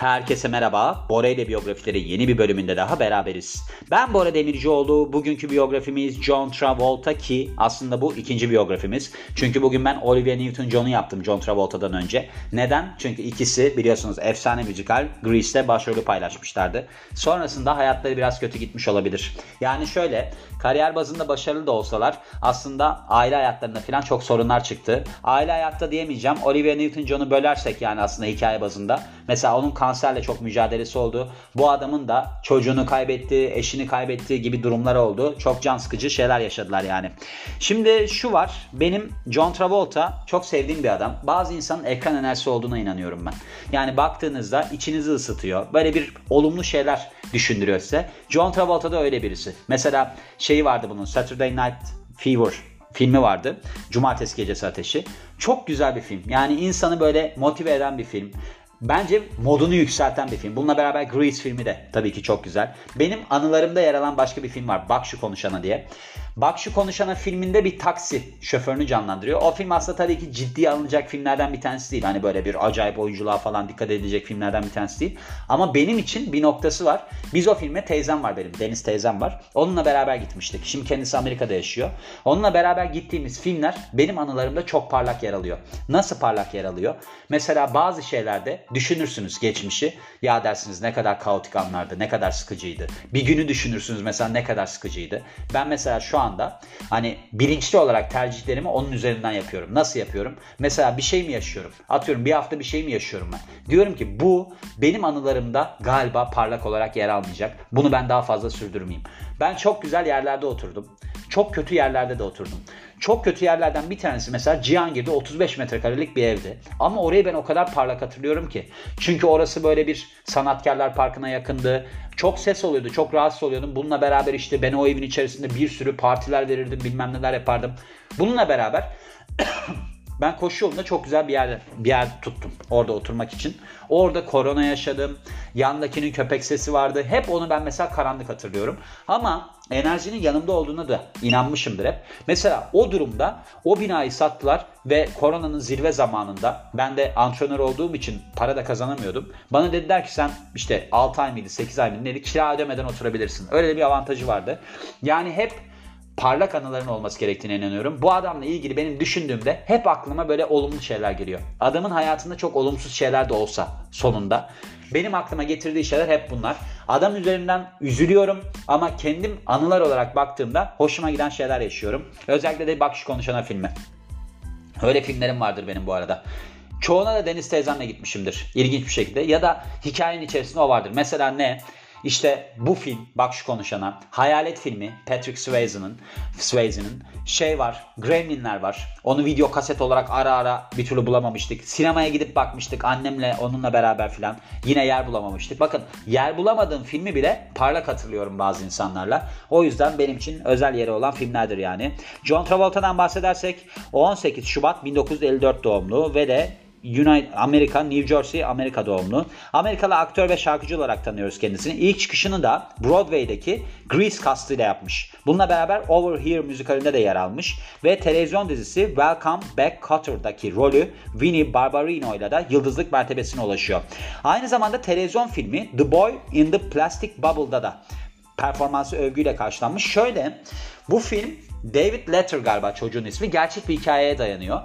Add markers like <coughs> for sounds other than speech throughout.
Herkese merhaba. Bora ile biyografileri yeni bir bölümünde daha beraberiz. Ben Bora Demircioğlu. Bugünkü biyografimiz John Travolta ki aslında bu ikinci biyografimiz. Çünkü bugün ben Olivia Newton-John'u yaptım John Travolta'dan önce. Neden? Çünkü ikisi biliyorsunuz efsane müzikal Grease'de başrolü paylaşmışlardı. Sonrasında hayatları biraz kötü gitmiş olabilir. Yani şöyle kariyer bazında başarılı da olsalar aslında aile hayatlarında falan çok sorunlar çıktı. Aile hayatta diyemeyeceğim. Olivia Newton-John'u bölersek yani aslında hikaye bazında. Mesela onun kanserle çok mücadelesi oldu. Bu adamın da çocuğunu kaybetti, eşini kaybetti gibi durumlar oldu. Çok can sıkıcı şeyler yaşadılar yani. Şimdi şu var. Benim John Travolta çok sevdiğim bir adam. Bazı insanın ekran enerjisi olduğuna inanıyorum ben. Yani baktığınızda içinizi ısıtıyor. Böyle bir olumlu şeyler düşündürüyor size. John Travolta da öyle birisi. Mesela şeyi vardı bunun Saturday Night Fever filmi vardı. Cumartesi Gecesi Ateşi. Çok güzel bir film. Yani insanı böyle motive eden bir film. Bence modunu yükselten bir film. Bununla beraber Grease filmi de tabii ki çok güzel. Benim anılarımda yer alan başka bir film var. Bak şu konuşana diye. Bak şu konuşana filminde bir taksi şoförünü canlandırıyor. O film aslında tabii ki ciddiye alınacak filmlerden bir tanesi değil. Hani böyle bir acayip oyunculuğa falan dikkat edilecek filmlerden bir tanesi değil. Ama benim için bir noktası var. Biz o filme teyzem var benim. Deniz teyzem var. Onunla beraber gitmiştik. Şimdi kendisi Amerika'da yaşıyor. Onunla beraber gittiğimiz filmler benim anılarımda çok parlak yer alıyor. Nasıl parlak yer alıyor? Mesela bazı şeylerde düşünürsünüz geçmişi. Ya dersiniz ne kadar kaotik anlardı, ne kadar sıkıcıydı. Bir günü düşünürsünüz mesela ne kadar sıkıcıydı. Ben mesela şu anda hani bilinçli olarak tercihlerimi onun üzerinden yapıyorum. Nasıl yapıyorum? Mesela bir şey mi yaşıyorum? Atıyorum bir hafta bir şey mi yaşıyorum ben? Diyorum ki bu benim anılarımda galiba parlak olarak yer almayacak. Bunu ben daha fazla sürdürmeyeyim. Ben çok güzel yerlerde oturdum. Çok kötü yerlerde de oturdum. Çok kötü yerlerden bir tanesi mesela Cihangir'de 35 metrekarelik bir evdi. Ama orayı ben o kadar parlak hatırlıyorum ki. Çünkü orası böyle bir sanatkarlar parkına yakındı. Çok ses oluyordu, çok rahatsız oluyordum. Bununla beraber işte ben o evin içerisinde bir sürü partiler verirdim, bilmem neler yapardım. Bununla beraber <coughs> ben koşu yolunda çok güzel bir yer, bir yer tuttum orada oturmak için. Orada korona yaşadım. Yandakinin köpek sesi vardı. Hep onu ben mesela karanlık hatırlıyorum. Ama enerjinin yanımda olduğuna da inanmışımdır hep. Mesela o durumda o binayı sattılar ve koronanın zirve zamanında ben de antrenör olduğum için para da kazanamıyordum. Bana dediler ki sen işte 6 ay mıydı 8 ay mıydı neydi kira ödemeden oturabilirsin. Öyle de bir avantajı vardı. Yani hep parlak anıların olması gerektiğine inanıyorum. Bu adamla ilgili benim düşündüğümde hep aklıma böyle olumlu şeyler geliyor. Adamın hayatında çok olumsuz şeyler de olsa sonunda benim aklıma getirdiği şeyler hep bunlar. Adam üzerinden üzülüyorum ama kendim anılar olarak baktığımda hoşuma giden şeyler yaşıyorum. Özellikle de Bak Şu Konuşana filmi. Öyle filmlerim vardır benim bu arada. Çoğuna da Deniz teyzemle gitmişimdir. İlginç bir şekilde. Ya da hikayenin içerisinde o vardır. Mesela ne? İşte bu film bak şu konuşana Hayalet filmi Patrick Swayze'nin Swayze'nin şey var Gremlinler var. Onu video kaset olarak ara ara bir türlü bulamamıştık. Sinemaya gidip bakmıştık annemle onunla beraber filan. Yine yer bulamamıştık. Bakın yer bulamadığım filmi bile parlak hatırlıyorum bazı insanlarla. O yüzden benim için özel yeri olan filmlerdir yani. John Travolta'dan bahsedersek 18 Şubat 1954 doğumlu ve de United Amerika, New Jersey, Amerika doğumlu. Amerikalı aktör ve şarkıcı olarak tanıyoruz kendisini. İlk çıkışını da Broadway'deki Grease kastıyla yapmış. Bununla beraber Over Here müzikalinde de yer almış ve televizyon dizisi Welcome Back Cotter'daki rolü Vinnie Barbarino ile de yıldızlık mertebesine ulaşıyor. Aynı zamanda televizyon filmi The Boy in the Plastic Bubble'da da performansı övgüyle karşılanmış. Şöyle bu film David Letter galiba çocuğun ismi gerçek bir hikayeye dayanıyor.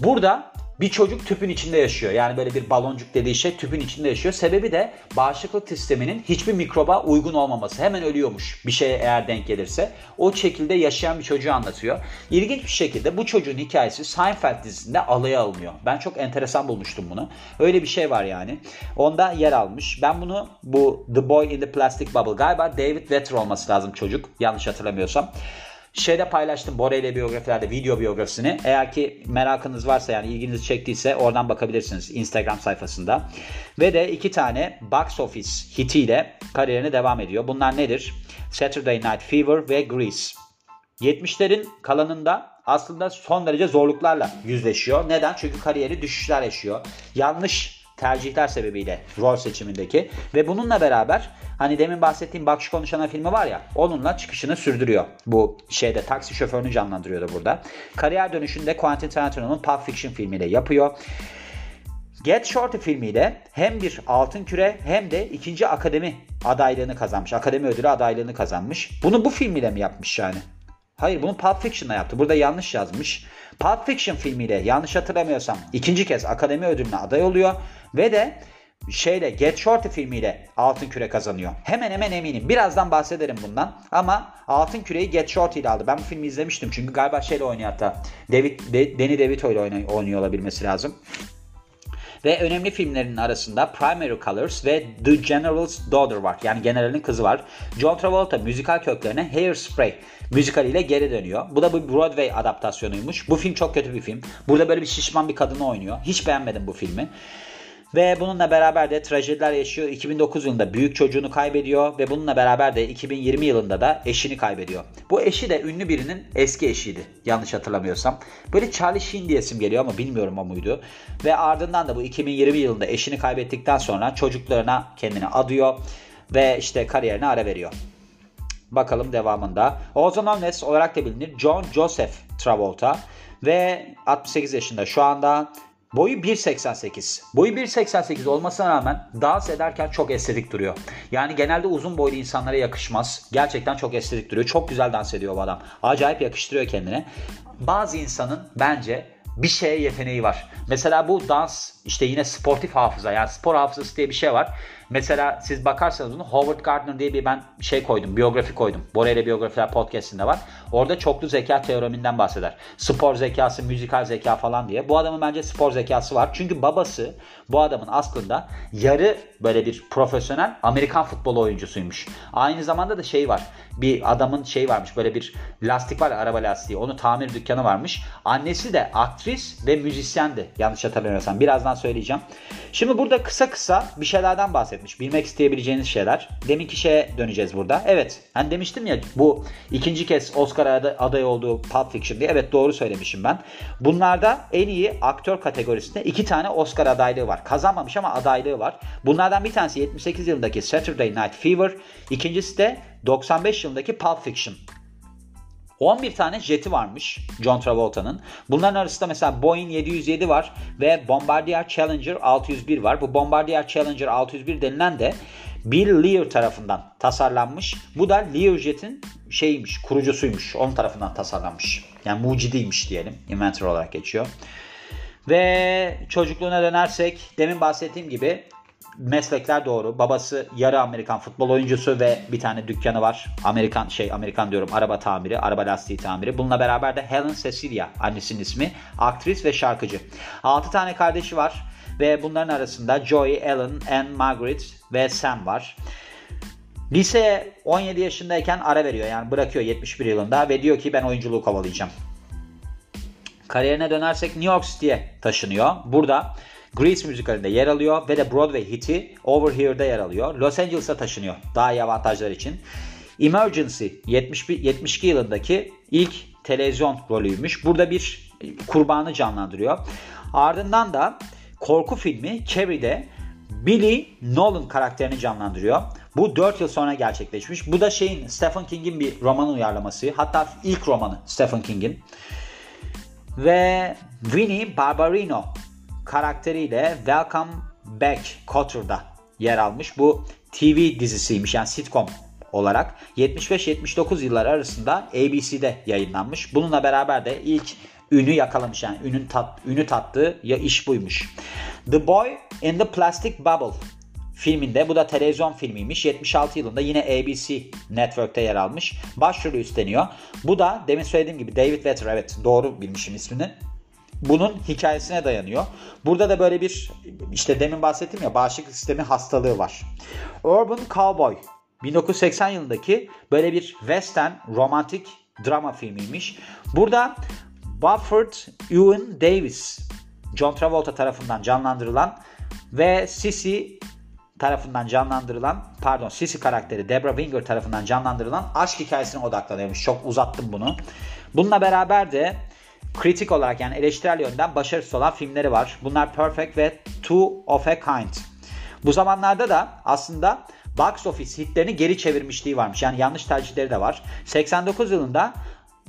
Burada bir çocuk tüpün içinde yaşıyor. Yani böyle bir baloncuk dediği şey tüpün içinde yaşıyor. Sebebi de bağışıklık sisteminin hiçbir mikroba uygun olmaması. Hemen ölüyormuş bir şeye eğer denk gelirse. O şekilde yaşayan bir çocuğu anlatıyor. İlginç bir şekilde bu çocuğun hikayesi Seinfeld dizisinde alaya alınıyor. Ben çok enteresan bulmuştum bunu. Öyle bir şey var yani. Onda yer almış. Ben bunu bu The Boy in the Plastic Bubble galiba David Vetter olması lazım çocuk. Yanlış hatırlamıyorsam şeyde paylaştım Bora ile biyografilerde video biyografisini. Eğer ki merakınız varsa yani ilginizi çektiyse oradan bakabilirsiniz Instagram sayfasında. Ve de iki tane box office hitiyle kariyerine devam ediyor. Bunlar nedir? Saturday Night Fever ve Grease. 70'lerin kalanında aslında son derece zorluklarla yüzleşiyor. Neden? Çünkü kariyeri düşüşler yaşıyor. Yanlış tercihler sebebiyle rol seçimindeki ve bununla beraber hani demin bahsettiğim Bak Şu Konuşana filmi var ya onunla çıkışını sürdürüyor. Bu şeyde taksi şoförünü canlandırıyordu burada. Kariyer dönüşünde Quentin Tarantino'nun Pulp Fiction filmiyle yapıyor. Get Shorty filmiyle hem bir altın küre hem de ikinci akademi adaylığını kazanmış. Akademi ödülü adaylığını kazanmış. Bunu bu filmiyle mi yapmış yani? Hayır bunu Pulp Fiction'la yaptı. Burada yanlış yazmış. Pulp Fiction filmiyle yanlış hatırlamıyorsam ikinci kez akademi ödülüne aday oluyor. Ve de şeyle Get Shorty filmiyle Altın Küre kazanıyor. Hemen hemen eminim. Birazdan bahsederim bundan. Ama Altın Küre'yi Get Shorty ile aldı. Ben bu filmi izlemiştim. Çünkü galiba şeyle oynuyor hatta. David, De, Danny DeVito ile oynuyor olabilmesi lazım. Ve önemli filmlerin arasında Primary Colors ve The General's Daughter var. Yani generalin kızı var. John Travolta müzikal köklerine Hairspray müzikaliyle geri dönüyor. Bu da bir Broadway adaptasyonuymuş. Bu film çok kötü bir film. Burada böyle bir şişman bir kadını oynuyor. Hiç beğenmedim bu filmi. Ve bununla beraber de trajediler yaşıyor. 2009 yılında büyük çocuğunu kaybediyor ve bununla beraber de 2020 yılında da eşini kaybediyor. Bu eşi de ünlü birinin eski eşiydi. Yanlış hatırlamıyorsam. Böyle Charlie Sheen diyesim geliyor ama bilmiyorum o muydu. Ve ardından da bu 2020 yılında eşini kaybettikten sonra çocuklarına kendini adıyor ve işte kariyerine ara veriyor. Bakalım devamında. Ozan Olnes olarak da bilinir John Joseph Travolta ve 68 yaşında şu anda Boyu 1.88. Boyu 1.88 olmasına rağmen dans ederken çok estetik duruyor. Yani genelde uzun boylu insanlara yakışmaz. Gerçekten çok estetik duruyor. Çok güzel dans ediyor bu adam. Acayip yakıştırıyor kendine. Bazı insanın bence bir şeye yeteneği var. Mesela bu dans işte yine sportif hafıza yani spor hafızası diye bir şey var. Mesela siz bakarsanız bunu Howard Gardner diye bir ben şey koydum, biyografi koydum. Bora ile Biyografiler podcastinde var. Orada çoklu zeka teoreminden bahseder. Spor zekası, müzikal zeka falan diye. Bu adamın bence spor zekası var. Çünkü babası bu adamın aslında yarı böyle bir profesyonel Amerikan futbol oyuncusuymuş. Aynı zamanda da şey var. Bir adamın şey varmış böyle bir lastik var araba lastiği. Onu tamir dükkanı varmış. Annesi de aktris ve müzisyendi. Yanlış hatırlamıyorsam. Birazdan söyleyeceğim. Şimdi burada kısa kısa bir şeylerden bahsetmiş. Bilmek isteyebileceğiniz şeyler. Deminki şeye döneceğiz burada. Evet. Hani demiştim ya bu ikinci kez Oscar aday olduğu Pulp Fiction diye. Evet doğru söylemişim ben. Bunlarda en iyi aktör kategorisinde iki tane Oscar adaylığı var. Kazanmamış ama adaylığı var. Bunlardan bir tanesi 78 yılındaki Saturday Night Fever. İkincisi de 95 yılındaki Pulp Fiction. 11 tane jeti varmış John Travolta'nın. Bunların arasında mesela Boeing 707 var ve Bombardier Challenger 601 var. Bu Bombardier Challenger 601 denilen de Bill Lear tarafından tasarlanmış. Bu da Learjet'in şeymiş, kurucusuymuş. Onun tarafından tasarlanmış. Yani mucidiymiş diyelim. Inventor olarak geçiyor. Ve çocukluğuna dönersek demin bahsettiğim gibi meslekler doğru. Babası yarı Amerikan futbol oyuncusu ve bir tane dükkanı var. Amerikan şey Amerikan diyorum araba tamiri, araba lastiği tamiri. Bununla beraber de Helen Cecilia annesinin ismi. Aktris ve şarkıcı. 6 tane kardeşi var ve bunların arasında Joey, Ellen, Anne, Margaret ve Sam var. Liseye 17 yaşındayken ara veriyor yani bırakıyor 71 yılında ve diyor ki ben oyunculuğu kovalayacağım. Kariyerine dönersek New York City'ye taşınıyor. Burada Grease müzikalinde yer alıyor ve de Broadway hiti Over Here'da yer alıyor. Los Angeles'a taşınıyor daha iyi avantajlar için. Emergency 71, 72 yılındaki ilk televizyon rolüymüş. Burada bir kurbanı canlandırıyor. Ardından da korku filmi Carrie'de Billy Nolan karakterini canlandırıyor. Bu 4 yıl sonra gerçekleşmiş. Bu da şeyin Stephen King'in bir roman uyarlaması. Hatta ilk romanı Stephen King'in. Ve Vinnie Barbarino karakteriyle Welcome Back Kotter'da yer almış. Bu TV dizisiymiş yani sitcom olarak 75-79 yıllar arasında ABC'de yayınlanmış. Bununla beraber de ilk ünü yakalamış yani ünün tat, ünü tattığı ya iş buymuş. The Boy in the Plastic Bubble filminde bu da televizyon filmiymiş. 76 yılında yine ABC Network'te yer almış. Başrolü üstleniyor. Bu da demin söylediğim gibi David Wetter evet doğru bilmişim ismini bunun hikayesine dayanıyor. Burada da böyle bir işte demin bahsettim ya bağışıklık sistemi hastalığı var. Urban Cowboy 1980 yılındaki böyle bir western romantik drama filmiymiş. Burada Bufford Ewan Davis John Travolta tarafından canlandırılan ve Sissy tarafından canlandırılan pardon Sissy karakteri Debra Winger tarafından canlandırılan aşk hikayesine odaklanıyormuş. Çok uzattım bunu. Bununla beraber de kritik olarak yani eleştirel yönden başarısız olan filmleri var. Bunlar Perfect ve Two of a Kind. Bu zamanlarda da aslında box office hitlerini geri çevirmişliği varmış. Yani yanlış tercihleri de var. 89 yılında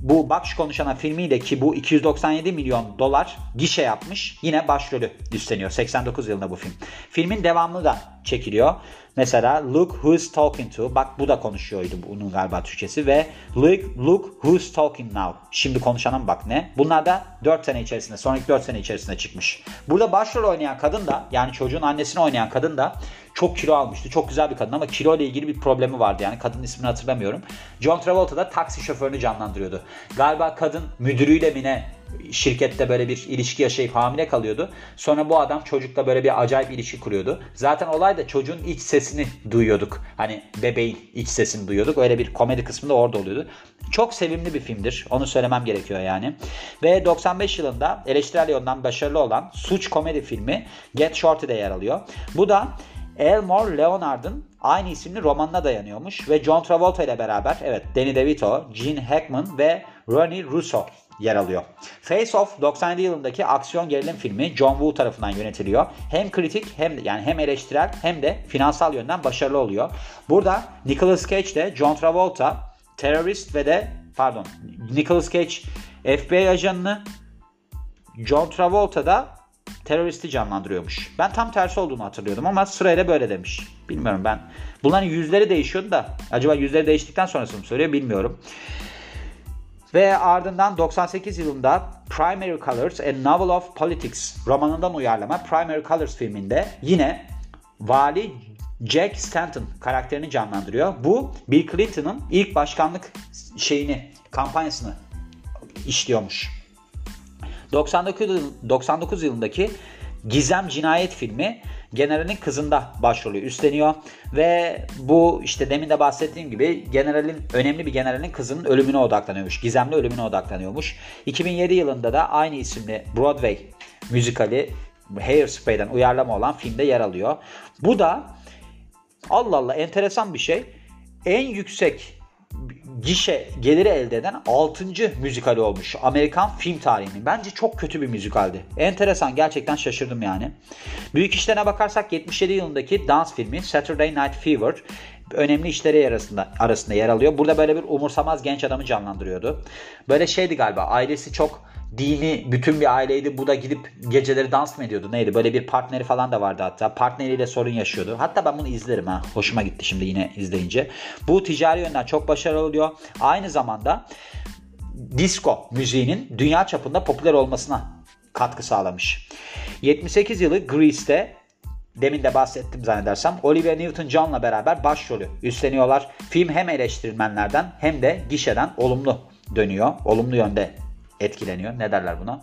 bu Bak Şu Konuşan'a filmiyle ki bu 297 milyon dolar gişe yapmış. Yine başrolü üstleniyor. 89 yılında bu film. Filmin devamlı da çekiliyor. Mesela Look Who's Talking To. Bak bu da konuşuyordu bunun galiba Türkçesi. Ve Look, look Who's Talking Now. Şimdi konuşana bak ne? Bunlar da 4 sene içerisinde, sonraki 4 sene içerisinde çıkmış. Burada başrol oynayan kadın da yani çocuğun annesini oynayan kadın da çok kilo almıştı. Çok güzel bir kadın ama kilo ile ilgili bir problemi vardı. Yani kadının ismini hatırlamıyorum. John Travolta da taksi şoförünü canlandırıyordu. Galiba kadın müdürüyle mi ne şirkette böyle bir ilişki yaşayıp hamile kalıyordu. Sonra bu adam çocukla böyle bir acayip ilişki kuruyordu. Zaten olay da çocuğun iç sesini duyuyorduk. Hani bebeğin iç sesini duyuyorduk. Öyle bir komedi kısmı da orada oluyordu. Çok sevimli bir filmdir. Onu söylemem gerekiyor yani. Ve 95 yılında eleştirel yoldan başarılı olan suç komedi filmi Get Shorty'de yer alıyor. Bu da Elmore Leonard'ın aynı isimli romanına dayanıyormuş ve John Travolta ile beraber evet Danny DeVito, Gene Hackman ve Ronnie Russo yer alıyor. Face Off 97 yılındaki aksiyon gerilim filmi John Woo tarafından yönetiliyor. Hem kritik hem yani hem eleştirel hem de finansal yönden başarılı oluyor. Burada Nicolas Cage de John Travolta terörist ve de pardon Nicolas Cage FBI ajanını John Travolta da teröristi canlandırıyormuş. Ben tam tersi olduğunu hatırlıyordum ama sırayla böyle demiş. Bilmiyorum ben. Bunların yüzleri değişiyordu da acaba yüzleri değiştikten sonrasını söylüyor bilmiyorum. Ve ardından 98 yılında Primary Colors A Novel of Politics romanından uyarlama Primary Colors filminde yine vali Jack Stanton karakterini canlandırıyor. Bu Bill Clinton'ın ilk başkanlık şeyini, kampanyasını işliyormuş. 99, 99 yılındaki Gizem Cinayet filmi generalin kızında başrolü üstleniyor ve bu işte demin de bahsettiğim gibi generalin önemli bir generalin kızının ölümüne odaklanıyormuş. Gizemli ölümüne odaklanıyormuş. 2007 yılında da aynı isimli Broadway müzikali Hairspray'den uyarlama olan filmde yer alıyor. Bu da Allah Allah enteresan bir şey. En yüksek gişe geliri elde eden 6. müzikali olmuş Amerikan film tarihinin. Bence çok kötü bir müzikaldi. Enteresan gerçekten şaşırdım yani. Büyük işlerine bakarsak 77 yılındaki dans filmi Saturday Night Fever önemli işleri arasında, arasında yer alıyor. Burada böyle bir umursamaz genç adamı canlandırıyordu. Böyle şeydi galiba ailesi çok dini bütün bir aileydi. Bu da gidip geceleri dans mı ediyordu? Neydi? Böyle bir partneri falan da vardı hatta. Partneriyle sorun yaşıyordu. Hatta ben bunu izlerim ha. Hoşuma gitti şimdi yine izleyince. Bu ticari yönden çok başarılı oluyor. Aynı zamanda disco müziğinin dünya çapında popüler olmasına katkı sağlamış. 78 yılı Greece'te demin de bahsettim zannedersem Olivia Newton-John'la beraber başrolü üstleniyorlar. Film hem eleştirmenlerden hem de gişeden olumlu dönüyor. Olumlu yönde etkileniyor. Ne derler buna?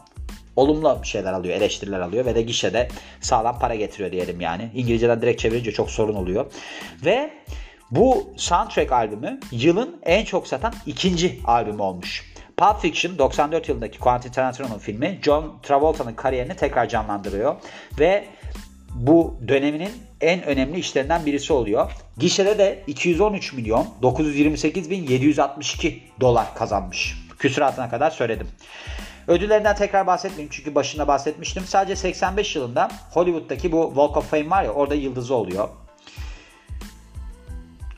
Olumlu şeyler alıyor, eleştiriler alıyor ve de gişede sağlam para getiriyor diyelim yani. İngilizceden direkt çevirince çok sorun oluyor. Ve bu soundtrack albümü yılın en çok satan ikinci albümü olmuş. Pulp Fiction 94 yılındaki Quentin Tarantino'nun filmi John Travolta'nın kariyerini tekrar canlandırıyor ve bu döneminin en önemli işlerinden birisi oluyor. Gişede de 213 milyon 928 bin 762 dolar kazanmış küsuratına kadar söyledim. Ödüllerinden tekrar bahsetmeyeyim çünkü başında bahsetmiştim. Sadece 85 yılında Hollywood'daki bu Walk of Fame var ya orada yıldızı oluyor.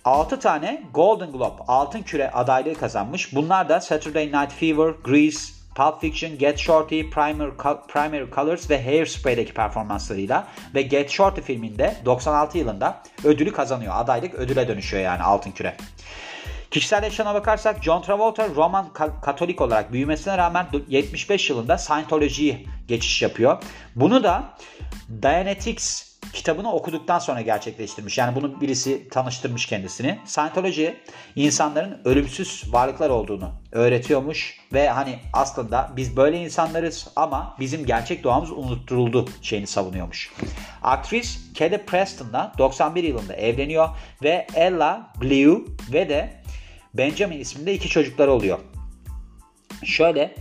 6 tane Golden Globe altın küre adaylığı kazanmış. Bunlar da Saturday Night Fever, Grease, Pulp Fiction, Get Shorty, Primer, Primary Colors ve Hairspray'deki performanslarıyla ve Get Shorty filminde 96 yılında ödülü kazanıyor. Adaylık ödüle dönüşüyor yani altın küre. Kişisel yaşamına bakarsak John Travolta Roman Katolik olarak büyümesine rağmen 75 yılında Scientology'yi geçiş yapıyor. Bunu da Dianetics kitabını okuduktan sonra gerçekleştirmiş. Yani bunu birisi tanıştırmış kendisini. Scientology insanların ölümsüz varlıklar olduğunu öğretiyormuş ve hani aslında biz böyle insanlarız ama bizim gerçek doğamız unutturuldu şeyini savunuyormuş. Aktris Kelly Preston'la 91 yılında evleniyor ve Ella Blue ve de Benjamin isminde iki çocukları oluyor. Şöyle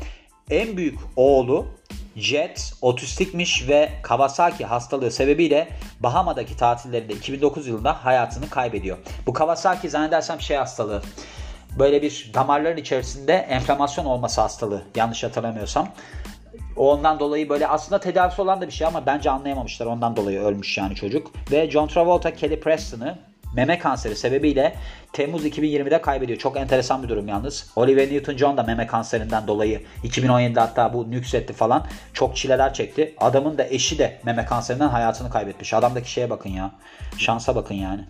en büyük oğlu Jet otistikmiş ve Kawasaki hastalığı sebebiyle Bahama'daki tatillerinde 2009 yılında hayatını kaybediyor. Bu Kawasaki zannedersem şey hastalığı. Böyle bir damarların içerisinde enflamasyon olması hastalığı yanlış hatırlamıyorsam. Ondan dolayı böyle aslında tedavisi olan da bir şey ama bence anlayamamışlar. Ondan dolayı ölmüş yani çocuk. Ve John Travolta Kelly Preston'ı meme kanseri sebebiyle Temmuz 2020'de kaybediyor. Çok enteresan bir durum yalnız. Olivia Newton-John da meme kanserinden dolayı 2017'de hatta bu nüksetti falan çok çileler çekti. Adamın da eşi de meme kanserinden hayatını kaybetmiş. Adamdaki şeye bakın ya. Şansa bakın yani.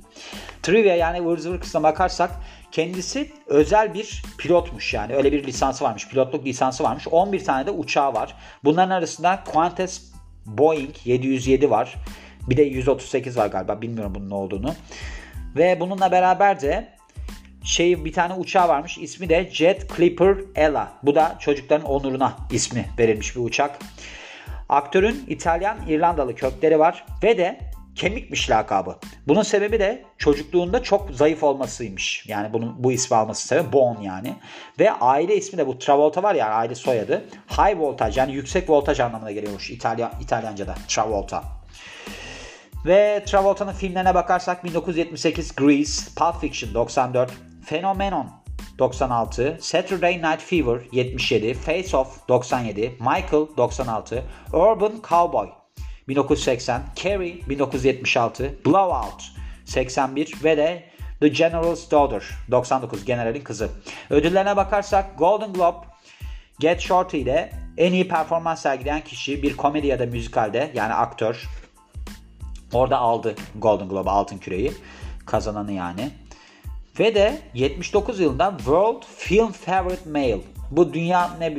Trivia yani kısmına bakarsak kendisi özel bir pilotmuş yani. Öyle bir lisansı varmış. Pilotluk lisansı varmış. 11 tane de uçağı var. Bunların arasında Qantas Boeing 707 var. Bir de 138 var galiba. Bilmiyorum bunun ne olduğunu. Ve bununla beraber de şey bir tane uçağı varmış. İsmi de Jet Clipper Ella. Bu da çocukların onuruna ismi verilmiş bir uçak. Aktörün İtalyan İrlandalı kökleri var ve de kemikmiş lakabı. Bunun sebebi de çocukluğunda çok zayıf olmasıymış. Yani bunun bu ismi alması sebebi Bone yani. Ve aile ismi de bu Travolta var ya aile soyadı. High voltage yani yüksek voltaj anlamına geliyormuş İtalyan İtalyanca'da Travolta. Ve Travolta'nın filmlerine bakarsak 1978 Grease, Pulp Fiction 94, Phenomenon 96, Saturday Night Fever 77, Face Off 97, Michael 96, Urban Cowboy 1980, Carrie 1976, Blowout 81 ve de The General's Daughter 99 generalin kızı. Ödüllerine bakarsak Golden Globe Get Shorty ile en iyi performans sergileyen kişi bir komedi ya da müzikalde yani aktör Orada aldı Golden Globe altın küreyi. Kazananı yani. Ve de 79 yılında World Film Favorite Male. Bu dünya ne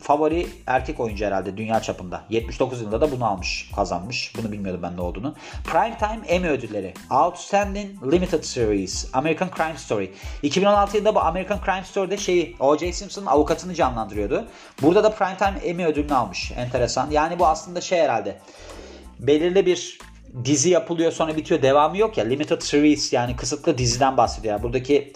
favori erkek oyuncu herhalde dünya çapında. 79 yılında da bunu almış, kazanmış. Bunu bilmiyordum ben ne olduğunu. Primetime Emmy ödülleri. Outstanding Limited Series. American Crime Story. 2016 yılında bu American Crime Story'de şeyi O.J. Simpson'ın avukatını canlandırıyordu. Burada da Primetime Emmy ödülünü almış. Enteresan. Yani bu aslında şey herhalde. Belirli bir dizi yapılıyor sonra bitiyor devamı yok ya. Limited series yani kısıtlı diziden bahsediyor. Buradaki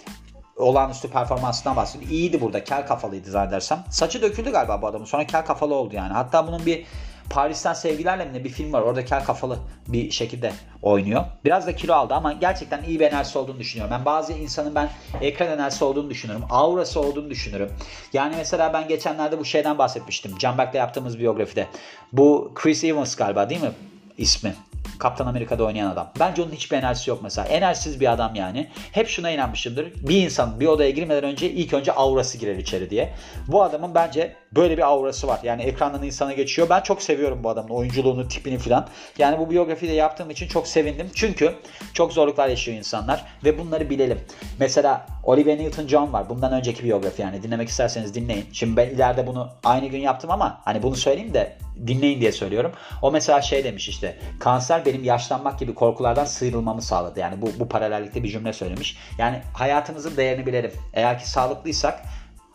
olağanüstü performansından bahsediyor. İyiydi burada. Kel kafalıydı zannedersem. Saçı döküldü galiba bu adamın. Sonra kel kafalı oldu yani. Hatta bunun bir Paris'ten Sevgilerle mi bir film var. Orada kel kafalı bir şekilde oynuyor. Biraz da kilo aldı ama gerçekten iyi bir enerjisi olduğunu düşünüyorum. Ben bazı insanın ben ekran enerjisi olduğunu düşünüyorum. Aurası olduğunu düşünürüm. Yani mesela ben geçenlerde bu şeyden bahsetmiştim. Canberk'le yaptığımız biyografide. Bu Chris Evans galiba değil mi ismi? Kaptan Amerika'da oynayan adam. Bence onun hiçbir enerjisi yok mesela. Enerjisiz bir adam yani. Hep şuna inanmışımdır. Bir insan bir odaya girmeden önce ilk önce aurası girer içeri diye. Bu adamın bence böyle bir aurası var. Yani ekrandan insana geçiyor. Ben çok seviyorum bu adamın oyunculuğunu, tipini falan. Yani bu biyografiyi de yaptığım için çok sevindim. Çünkü çok zorluklar yaşıyor insanlar ve bunları bilelim. Mesela Olivia Newton-John var. Bundan önceki biyografi yani. Dinlemek isterseniz dinleyin. Şimdi ben ileride bunu aynı gün yaptım ama hani bunu söyleyeyim de dinleyin diye söylüyorum. O mesela şey demiş işte kanser benim yaşlanmak gibi korkulardan sıyrılmamı sağladı. Yani bu, bu paralellikte bir cümle söylemiş. Yani hayatımızın değerini bilelim. Eğer ki sağlıklıysak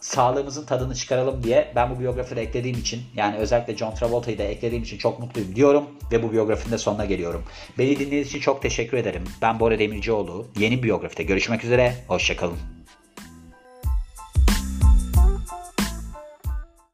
sağlığımızın tadını çıkaralım diye ben bu biyografide eklediğim için yani özellikle John Travolta'yı da eklediğim için çok mutluyum diyorum ve bu biyografinin de sonuna geliyorum. Beni dinlediğiniz için çok teşekkür ederim. Ben Bora Demircioğlu. Yeni biyografide görüşmek üzere. Hoşçakalın.